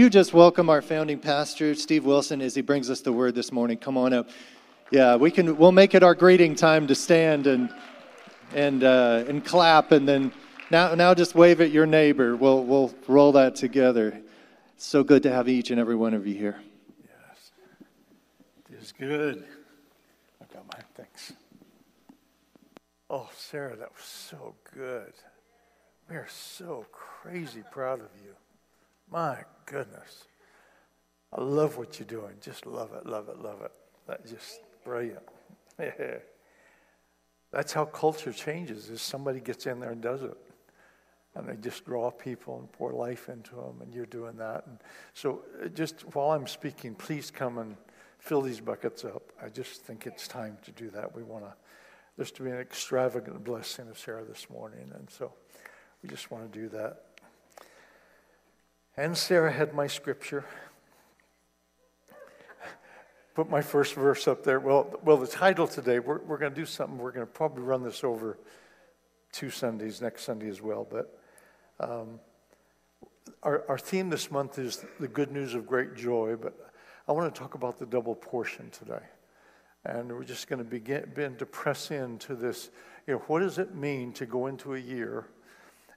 you just welcome our founding pastor, Steve Wilson, as he brings us the word this morning? Come on up. Yeah, we can. We'll make it our greeting time to stand and and uh, and clap, and then now now just wave at your neighbor. We'll we'll roll that together. It's so good to have each and every one of you here. Yes, it is good. I got my thanks. Oh, Sarah, that was so good. We are so crazy proud of you. My goodness. I love what you're doing. Just love it, love it, love it. That's just brilliant. That's how culture changes is somebody gets in there and does it. And they just draw people and pour life into them, and you're doing that. And so, uh, just while I'm speaking, please come and fill these buckets up. I just think it's time to do that. We want to, there's to be an extravagant blessing of Sarah this morning, and so we just want to do that. And Sarah had my scripture. Put my first verse up there. Well, well the title today, we're, we're going to do something. We're going to probably run this over two Sundays, next Sunday as well. But um, our, our theme this month is the good news of great joy. But I want to talk about the double portion today. And we're just going to begin, begin to press into this. You know, what does it mean to go into a year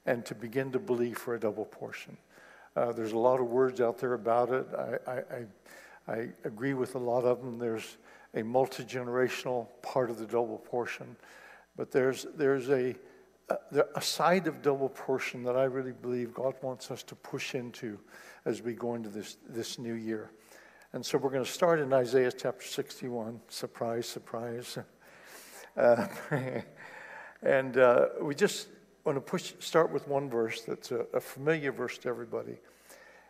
and to begin to believe for a double portion? Uh, there's a lot of words out there about it. I, I, I, agree with a lot of them. There's a multi generational part of the double portion, but there's, there's a, a, a side of double portion that I really believe God wants us to push into as we go into this, this new year. And so we're going to start in Isaiah chapter 61. Surprise, surprise. Uh, and uh, we just want to push, start with one verse that's a, a familiar verse to everybody.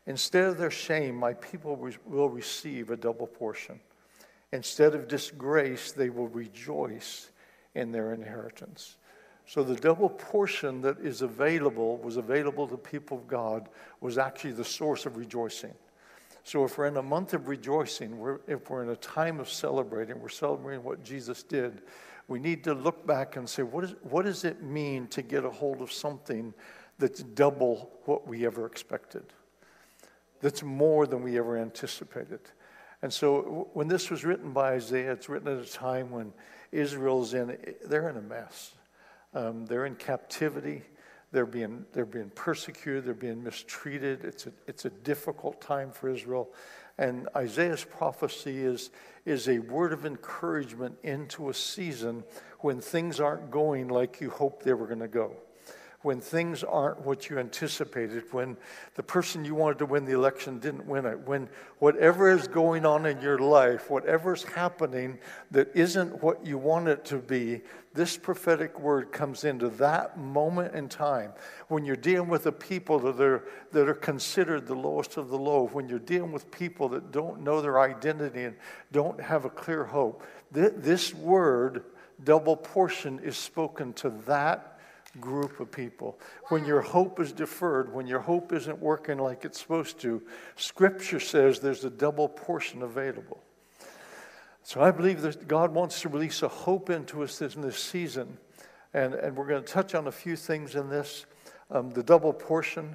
Instead of their shame, my people re- will receive a double portion. Instead of disgrace, they will rejoice in their inheritance. So the double portion that is available, was available to people of God, was actually the source of rejoicing. So if we're in a month of rejoicing, we're, if we're in a time of celebrating, we're celebrating what Jesus did, we need to look back and say, what, is, what does it mean to get a hold of something that's double what we ever expected? That's more than we ever anticipated. And so when this was written by Isaiah, it's written at a time when Israel's in, they're in a mess. Um, they're in captivity. They're being, they're being persecuted. They're being mistreated. It's a, it's a difficult time for Israel. And Isaiah's prophecy is, is a word of encouragement into a season when things aren't going like you hoped they were going to go. When things aren't what you anticipated, when the person you wanted to win the election didn't win it, when whatever is going on in your life, whatever's happening that isn't what you want it to be, this prophetic word comes into that moment in time when you're dealing with a people that are, that are considered the lowest of the low, when you're dealing with people that don't know their identity and don't have a clear hope. This word, double portion, is spoken to that group of people. When your hope is deferred, when your hope isn't working like it's supposed to, Scripture says there's a double portion available. So I believe that God wants to release a hope into us in this season. And, and we're going to touch on a few things in this. Um, the double portion,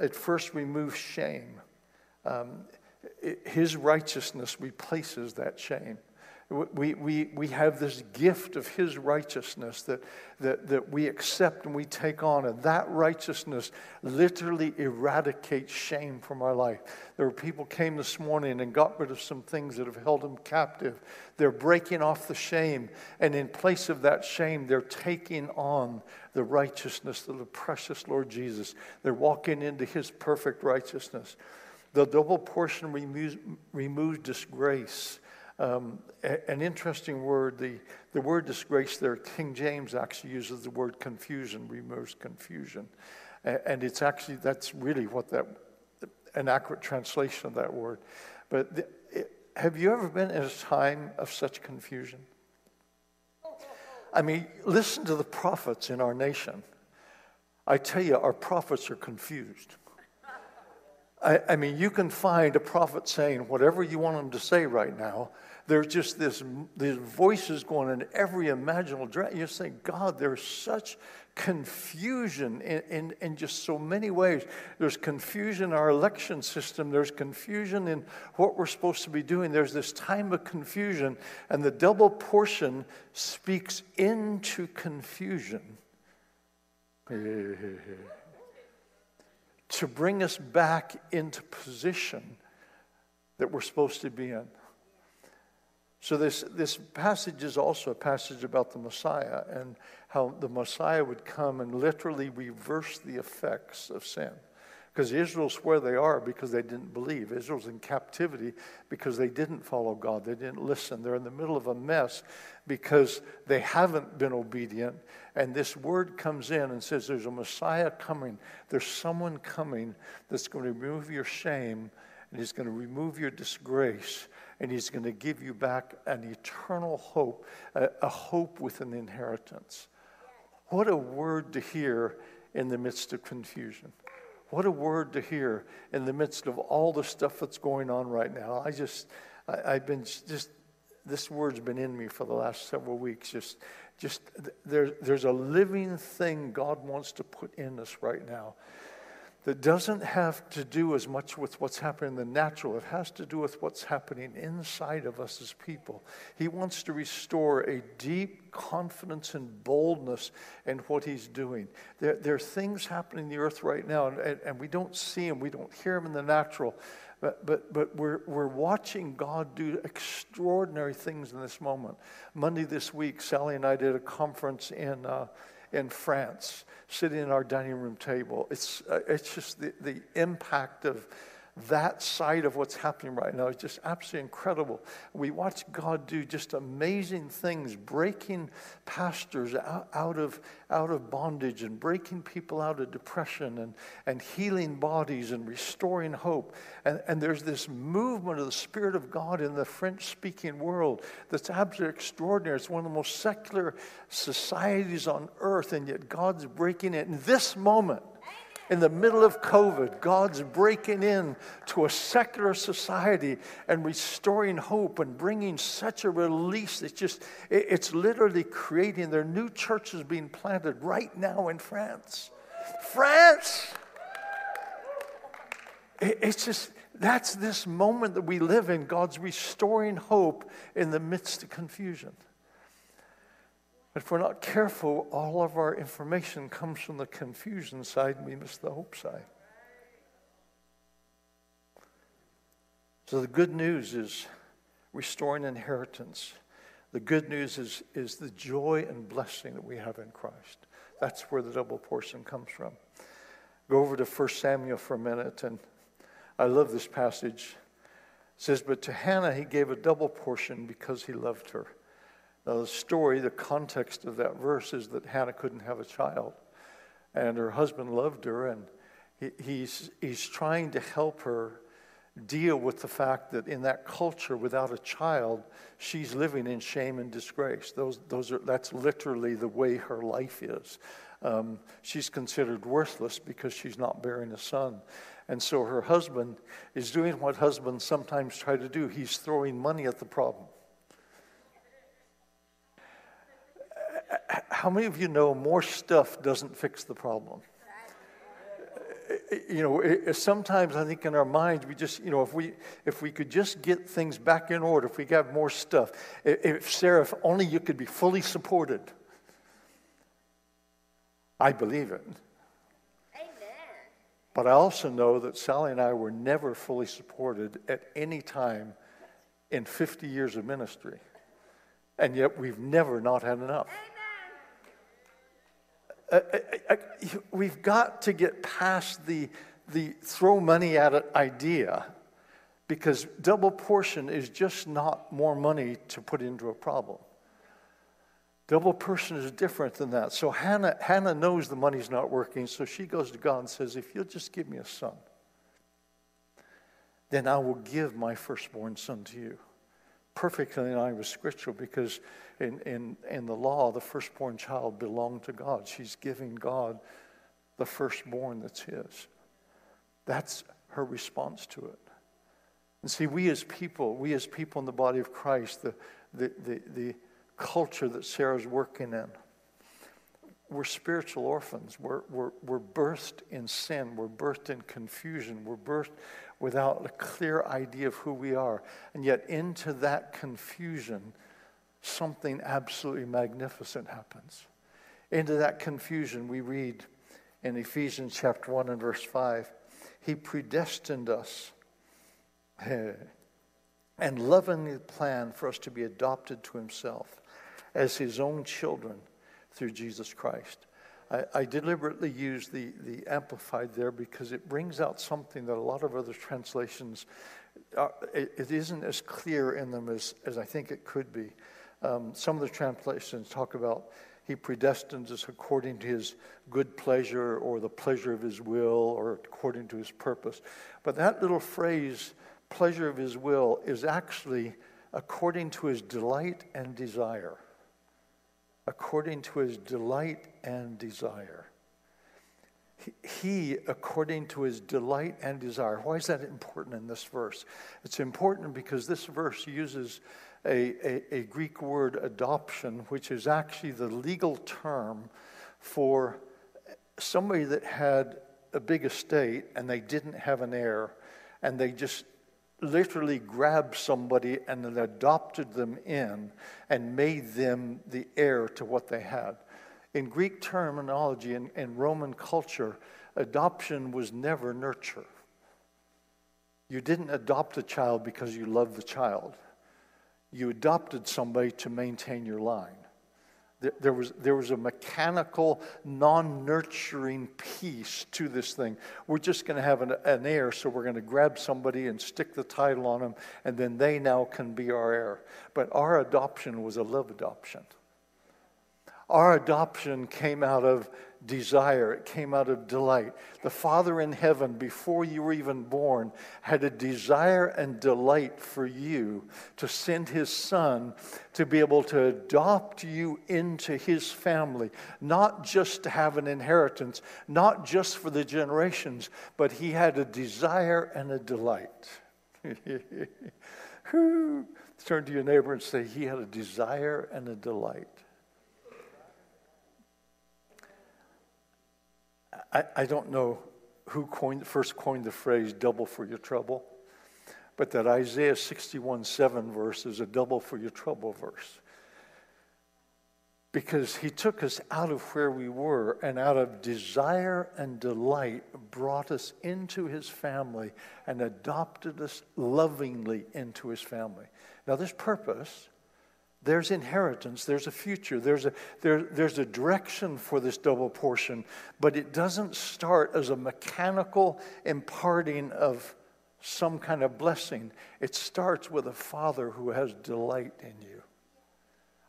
it first removes shame. Um, his righteousness replaces that shame. We, we, we have this gift of His righteousness that, that, that we accept and we take on, and that righteousness literally eradicates shame from our life. There were people came this morning and got rid of some things that have held them captive. They're breaking off the shame, and in place of that shame, they're taking on the righteousness of the precious Lord Jesus. They're walking into His perfect righteousness. The double portion removes, removes disgrace. Um, an interesting word, the, the word disgrace there, King James actually uses the word confusion, removes confusion. And it's actually, that's really what that, an accurate translation of that word. But the, it, have you ever been in a time of such confusion? I mean, listen to the prophets in our nation. I tell you, our prophets are confused. I, I, mean, you can find a prophet saying whatever you want him to say right now. There's just this, these voices going in every imaginable direction. You say, God, there's such confusion in, in, in, just so many ways. There's confusion in our election system, there's confusion in what we're supposed to be doing. There's this time of confusion, and the double portion speaks into confusion. to bring us back into position that we're supposed to be in. So, this, this passage is also a passage about the Messiah and how the Messiah would come and literally reverse the effects of sin. Because Israel's where they are because they didn't believe. Israel's in captivity because they didn't follow God. They didn't listen. They're in the middle of a mess because they haven't been obedient. And this word comes in and says, There's a Messiah coming. There's someone coming that's going to remove your shame and he's going to remove your disgrace and He's going to give you back an eternal hope, a, a hope with an inheritance. What a word to hear in the midst of confusion. What a word to hear in the midst of all the stuff that's going on right now. I just, I, have been just, this word's been in me for the last several weeks. Just, just there, there's a living thing God wants to put in us right now that doesn't have to do as much with what's happening in the natural. It has to do with what's happening inside of us as people. He wants to restore a deep confidence and boldness in what He's doing. There, there are things happening in the earth right now, and, and, we don't see them, we don't hear them in the natural. But, but, but we're, we're watching God do extraordinary things in this moment. Monday this week, Sally and I did a conference in. Uh, in France, sitting at our dining room table. It's, uh, it's just the, the impact of that side of what's happening right now is just absolutely incredible. We watch God do just amazing things, breaking pastors out, of, out of bondage and breaking people out of depression and, and healing bodies and restoring hope. And, and there's this movement of the Spirit of God in the French speaking world that's absolutely extraordinary. It's one of the most secular societies on earth, and yet God's breaking it in this moment in the middle of COVID, God's breaking in to a secular society and restoring hope and bringing such a release. It's just, it's literally creating, there are new churches being planted right now in France. France! It's just, that's this moment that we live in. God's restoring hope in the midst of confusion. If we're not careful, all of our information comes from the confusion side and we miss the hope side. So the good news is restoring inheritance. The good news is, is the joy and blessing that we have in Christ. That's where the double portion comes from. Go over to 1 Samuel for a minute, and I love this passage. It says, But to Hannah he gave a double portion because he loved her. Now, the story, the context of that verse is that Hannah couldn't have a child, and her husband loved her, and he, he's, he's trying to help her deal with the fact that in that culture, without a child, she's living in shame and disgrace. Those, those are, that's literally the way her life is. Um, she's considered worthless because she's not bearing a son. And so her husband is doing what husbands sometimes try to do he's throwing money at the problem. How many of you know more stuff doesn't fix the problem? You know, sometimes I think in our minds we just, you know, if we if we could just get things back in order, if we got more stuff, if Sarah, if only you could be fully supported. I believe it. But I also know that Sally and I were never fully supported at any time in 50 years of ministry. And yet we've never not had enough. Uh, uh, uh, we've got to get past the, the throw money at it idea because double portion is just not more money to put into a problem. Double portion is different than that. So Hannah, Hannah knows the money's not working, so she goes to God and says, If you'll just give me a son, then I will give my firstborn son to you perfectly in line with Scripture because in, in, in the law, the firstborn child belonged to God. She's giving God the firstborn that's his. That's her response to it. And see, we as people, we as people in the body of Christ, the, the, the, the culture that Sarah's working in, we're spiritual orphans. We're, we're, we're birthed in sin. We're birthed in confusion. We're birthed without a clear idea of who we are. And yet, into that confusion, something absolutely magnificent happens. Into that confusion, we read in Ephesians chapter 1 and verse 5 He predestined us eh, and lovingly planned for us to be adopted to Himself as His own children through Jesus Christ. I, I, deliberately use the, the amplified there because it brings out something that a lot of other translations, are, it, it isn't as clear in them as, as I think it could be. Um, some of the translations talk about he predestines us according to his good pleasure or the pleasure of his will or according to his purpose. But that little phrase, pleasure of his will, is actually according to his delight and desire according to his delight and desire. He, according to his delight and desire. Why is that important in this verse? It's important because this verse uses a, a, a Greek word, adoption, which is actually the legal term for somebody that had a big estate and they didn't have an heir and they just literally grabbed somebody and then adopted them in and made them the heir to what they had. In Greek terminology and in, in Roman culture, adoption was never nurture. You didn't adopt a child because you loved the child. You adopted somebody to maintain your line. There was, there was a mechanical, non nurturing piece to this thing. We're just going to have an, an heir, so we're going to grab somebody and stick the title on them, and then they now can be our heir. But our adoption was a love adoption. Our adoption came out of desire, it came out of delight. The Father in heaven, before you were even born, had a desire and delight for you to send His Son to be able to adopt you into His family, not just to have an inheritance, not just for the generations, but He had a desire and a delight. Turn to your neighbor and say, He had a desire and a delight. I, I don't know who coined, first coined the phrase double for your trouble, but that Isaiah 61 7 verse is a double for your trouble verse. Because he took us out of where we were and out of desire and delight brought us into his family and adopted us lovingly into his family. Now, this purpose there's inheritance, there's a future, there's a, there, there's a direction for this double portion, but it doesn't start as a mechanical imparting of some kind of blessing. It starts with a father who has delight in you.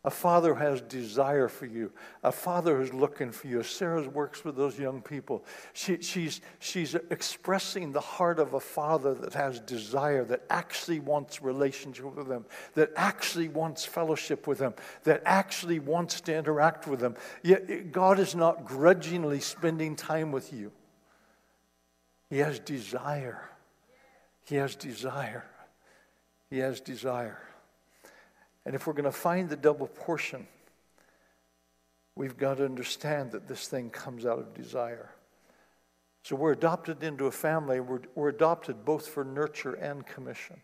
A father who has desire for you. A father who's looking for you. Sarah works with those young people. She, she's, she's expressing the heart of a father that has desire, that actually wants relationship with them, that actually wants fellowship with them, that actually wants to interact with them. Yet God is not grudgingly spending time with you. He has desire. He has desire. He has desire. And if we're going to find the double portion, we've got to understand that this thing comes out of desire. So we're adopted into a family, we're, we're adopted both for nurture and commission.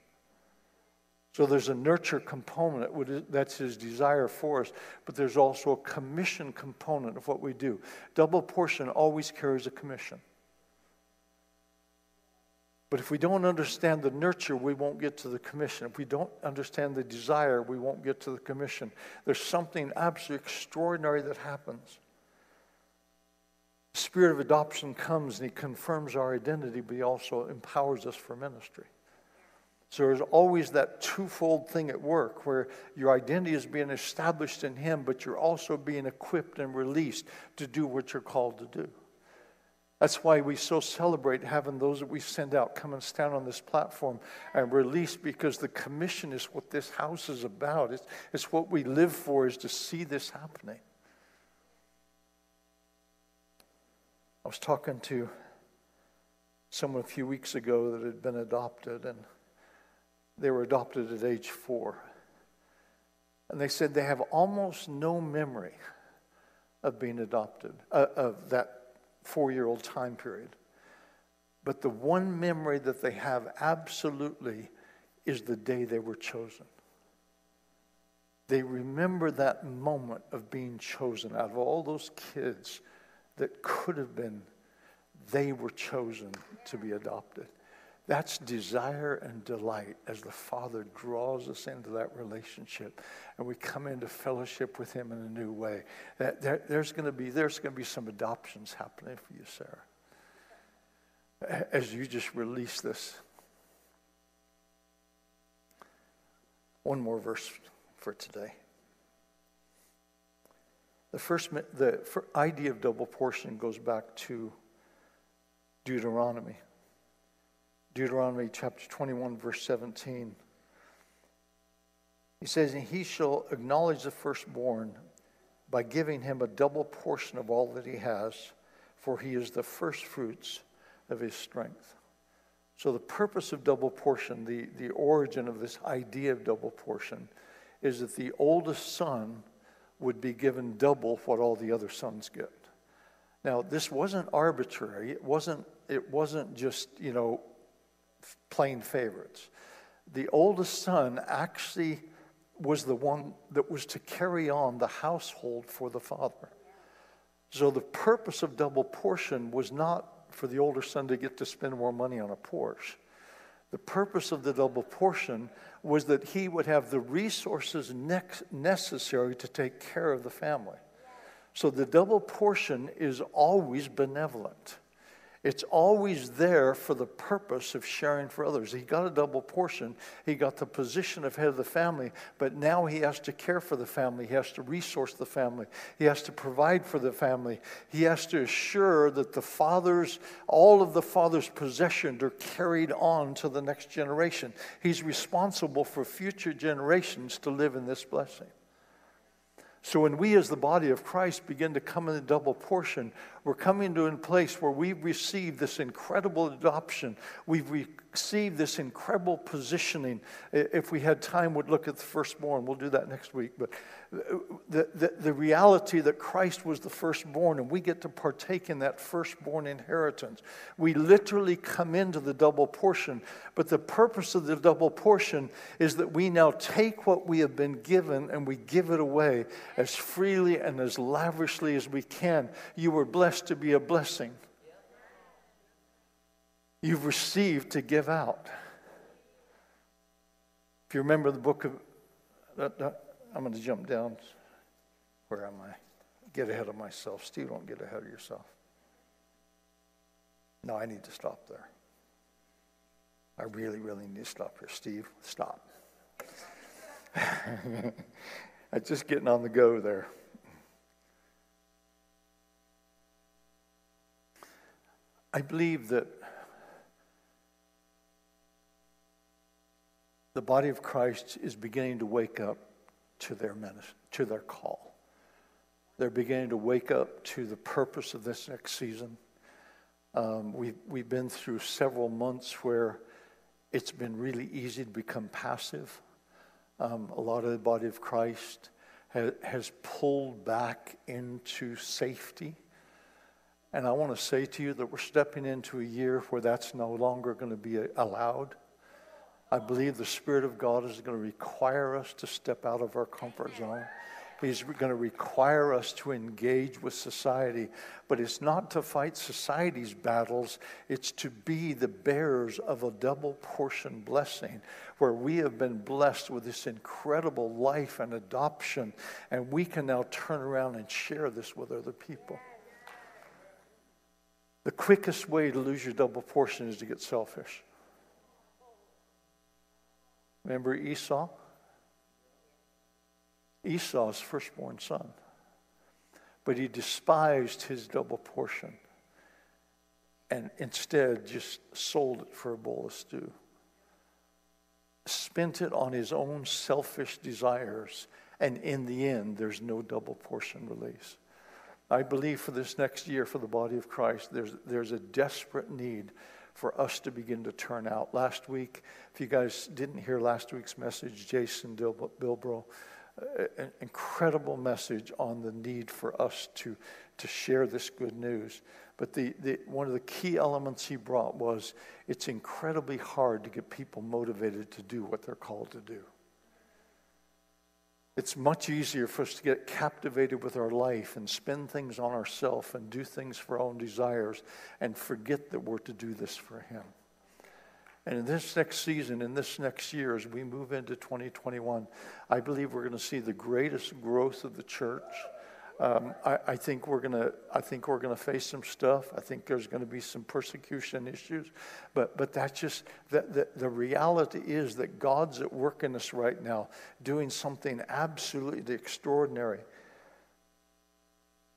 So there's a nurture component, that's his desire for us, but there's also a commission component of what we do. Double portion always carries a commission. But if we don't understand the nurture, we won't get to the commission. If we don't understand the desire, we won't get to the commission. There's something absolutely extraordinary that happens. The spirit of adoption comes and he confirms our identity, but he also empowers us for ministry. So there's always that twofold thing at work where your identity is being established in him, but you're also being equipped and released to do what you're called to do. That's why we so celebrate having those that we send out come and stand on this platform and release because the commission is what this house is about. It's, it's what we live for is to see this happening. I was talking to someone a few weeks ago that had been adopted and they were adopted at age four. And they said they have almost no memory of being adopted, uh, of that four year old time period. But the one memory that they have absolutely is the day they were chosen. They remember that moment of being chosen out of all those kids that could have been, they were chosen to be adopted. That's desire and delight as the Father draws us into that relationship and we come into fellowship with Him in a new way. That there, there's going to be there's going to be some adoptions happening for you, Sarah, as you just release this. One more verse for today. The first the idea of double portion goes back to Deuteronomy. Deuteronomy chapter 21, verse 17. He says, And he shall acknowledge the firstborn by giving him a double portion of all that he has, for he is the firstfruits of his strength. So, the purpose of double portion, the, the origin of this idea of double portion, is that the oldest son would be given double what all the other sons get. Now, this wasn't arbitrary. It wasn't, it wasn't just, you know, plain favorites. The oldest son actually was the one that was to carry on the household for the father. So the purpose of double portion was not for the older son to get to spend more money on a Porsche. The purpose of the double portion was that he would have the resources necessary to take care of the family. So the double portion is always benevolent. It's always there for the purpose of sharing for others. He got a double portion. He got the position of head of the family, but now he has to care for the family. He has to resource the family. He has to provide for the family. He has to assure that the father's, all of the father's possessions are carried on to the next generation. He's responsible for future generations to live in this blessing. So when we, as the body of Christ, begin to come in a double portion, we're coming to a place where we've received this incredible adoption. We've received this incredible positioning. If we had time, we'd look at the firstborn. We'll do that next week. But the, the, the reality that Christ was the firstborn and we get to partake in that firstborn inheritance. We literally come into the double portion, but the purpose of the double portion is that we now take what we have been given and we give it away as freely and as lavishly as we can. You were blessed to be a blessing. You've received to give out. If you remember the book of, uh, uh, I'm going to jump down. Where am I? Get ahead of myself. Steve, don't get ahead of yourself. No, I need to stop there. I really, really need to stop here. Steve, stop. I'm just getting on the go there. I believe that the body of Christ is beginning to wake up to their ministry, to their call. They're beginning to wake up to the purpose of this next season. Um, we've, we've been through several months where it's been really easy to become passive. Um, a lot of the body of Christ ha- has pulled back into safety. And I want to say to you that we're stepping into a year where that's no longer going to be allowed. I believe the Spirit of God is going to require us to step out of our comfort zone. He's going to require us to engage with society. But it's not to fight society's battles, it's to be the bearers of a double portion blessing where we have been blessed with this incredible life and adoption, and we can now turn around and share this with other people. The quickest way to lose your double portion is to get selfish. Remember Esau? Esau's firstborn son. But he despised his double portion and instead just sold it for a bowl of stew. Spent it on his own selfish desires, and in the end, there's no double portion release. I believe for this next year for the body of Christ, there's, there's a desperate need for us to begin to turn out. Last week, if you guys didn't hear last week's message, Jason Bilbro uh, an incredible message on the need for us to, to share this good news. But the, the, one of the key elements he brought was it's incredibly hard to get people motivated to do what they're called to do. It's much easier for us to get captivated with our life and spend things on ourselves and do things for our own desires and forget that we're to do this for Him. And in this next season, in this next year, as we move into 2021, I believe we're going to see the greatest growth of the church um, I, I, think we're gonna. I think we're gonna face some stuff. I think there's to be some persecution issues, but but that's just the, the, the reality is that God's at work in us right now, doing something absolutely extraordinary.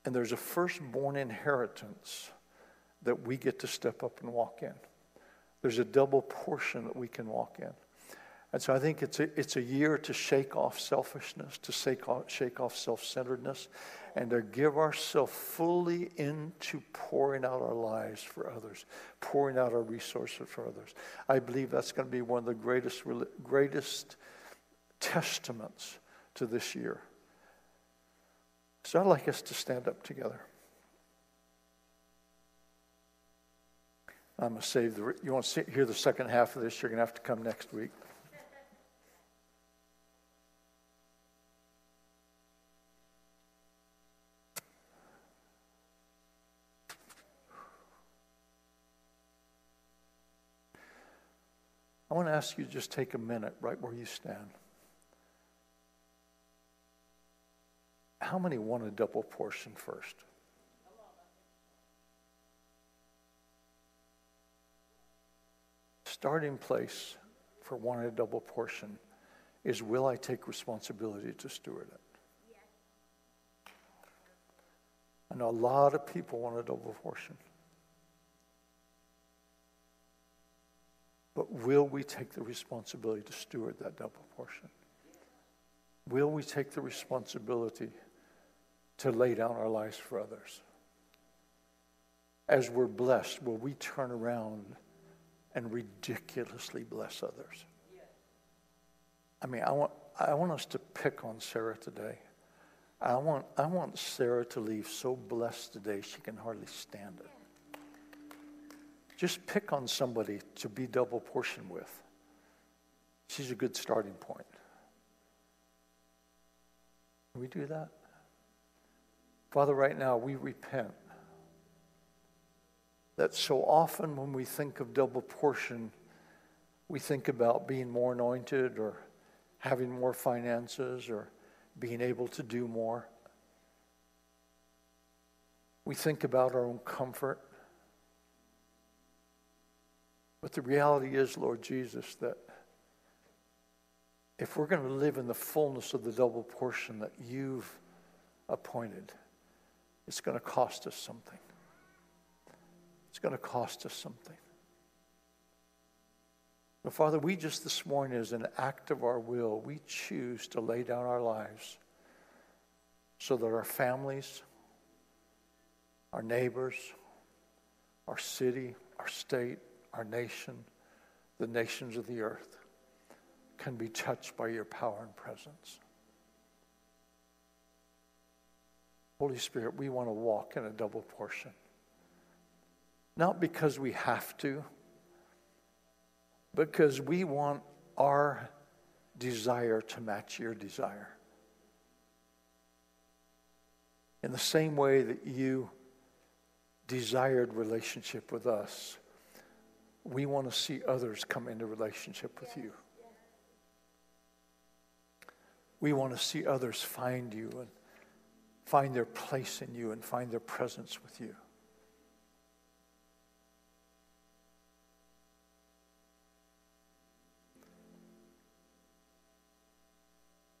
And there's a firstborn inheritance that we get to step up and walk in. There's a double portion that we can walk in. And so I think it's a, it's a year to shake off selfishness, to shake off, shake off self centeredness, and to give ourselves fully into pouring out our lives for others, pouring out our resources for others. I believe that's going to be one of the greatest, greatest testaments to this year. So I'd like us to stand up together. I'm going to save the. You want to hear the second half of this? You're going to have to come next week. I want to ask you to just take a minute right where you stand. How many want a double portion first? Starting place for wanting a double portion is will I take responsibility to steward it? I know a lot of people want a double portion. But will we take the responsibility to steward that double portion? Will we take the responsibility to lay down our lives for others? As we're blessed, will we turn around and ridiculously bless others? I mean, I want, I want us to pick on Sarah today. I want, I want Sarah to leave so blessed today she can hardly stand it. Just pick on somebody to be double portion with. She's a good starting point. Can we do that? Father, right now we repent that so often when we think of double portion, we think about being more anointed or having more finances or being able to do more. We think about our own comfort. But the reality is, Lord Jesus, that if we're going to live in the fullness of the double portion that you've appointed, it's going to cost us something. It's going to cost us something. But Father, we just this morning, as an act of our will, we choose to lay down our lives so that our families, our neighbors, our city, our state, our nation, the nations of the earth, can be touched by your power and presence. Holy Spirit, we want to walk in a double portion. Not because we have to, because we want our desire to match your desire. In the same way that you desired relationship with us, we want to see others come into relationship with you. We want to see others find you and find their place in you and find their presence with you.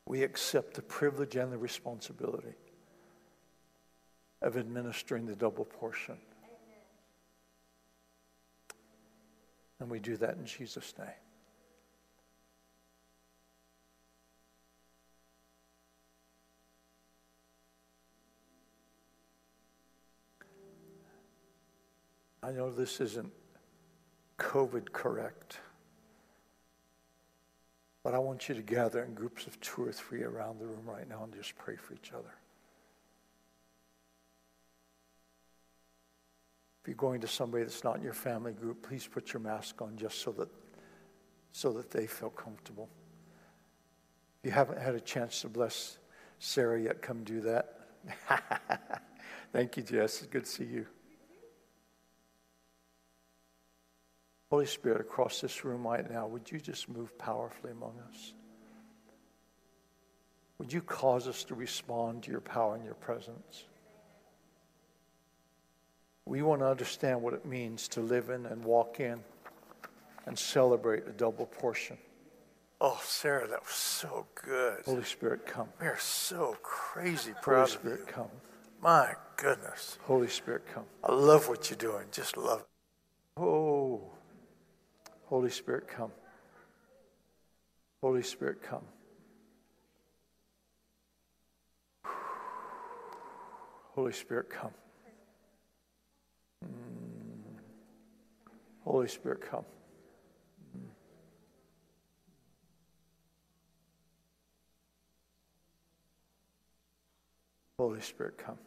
We accept the privilege and the responsibility of administering the double portion. And we do that in Jesus' name. I know this isn't COVID correct, But I want you to gather in groups of two or three around the room right now and just pray for each other. If you're going to somebody that's not in your family group, please put your mask on just so that, so that they feel comfortable. If you haven't had a chance to bless Sarah yet, come do that. Thank you, Jess. It's good to see you. Holy Spirit, across this room right now, would you just move powerfully among us? Would you cause us to respond to your power and your presence? We want to understand what it means to live in and walk in and celebrate a double portion. Oh, Sarah, that was so good. Holy Spirit, come. We are so crazy Holy proud of Spirit, you. come. My goodness. Holy Spirit, come. I love what you're doing. Just love it. Oh, Holy Spirit, come. Holy Spirit, come. Holy Spirit, come. Holy Spirit, come. Holy Spirit, come.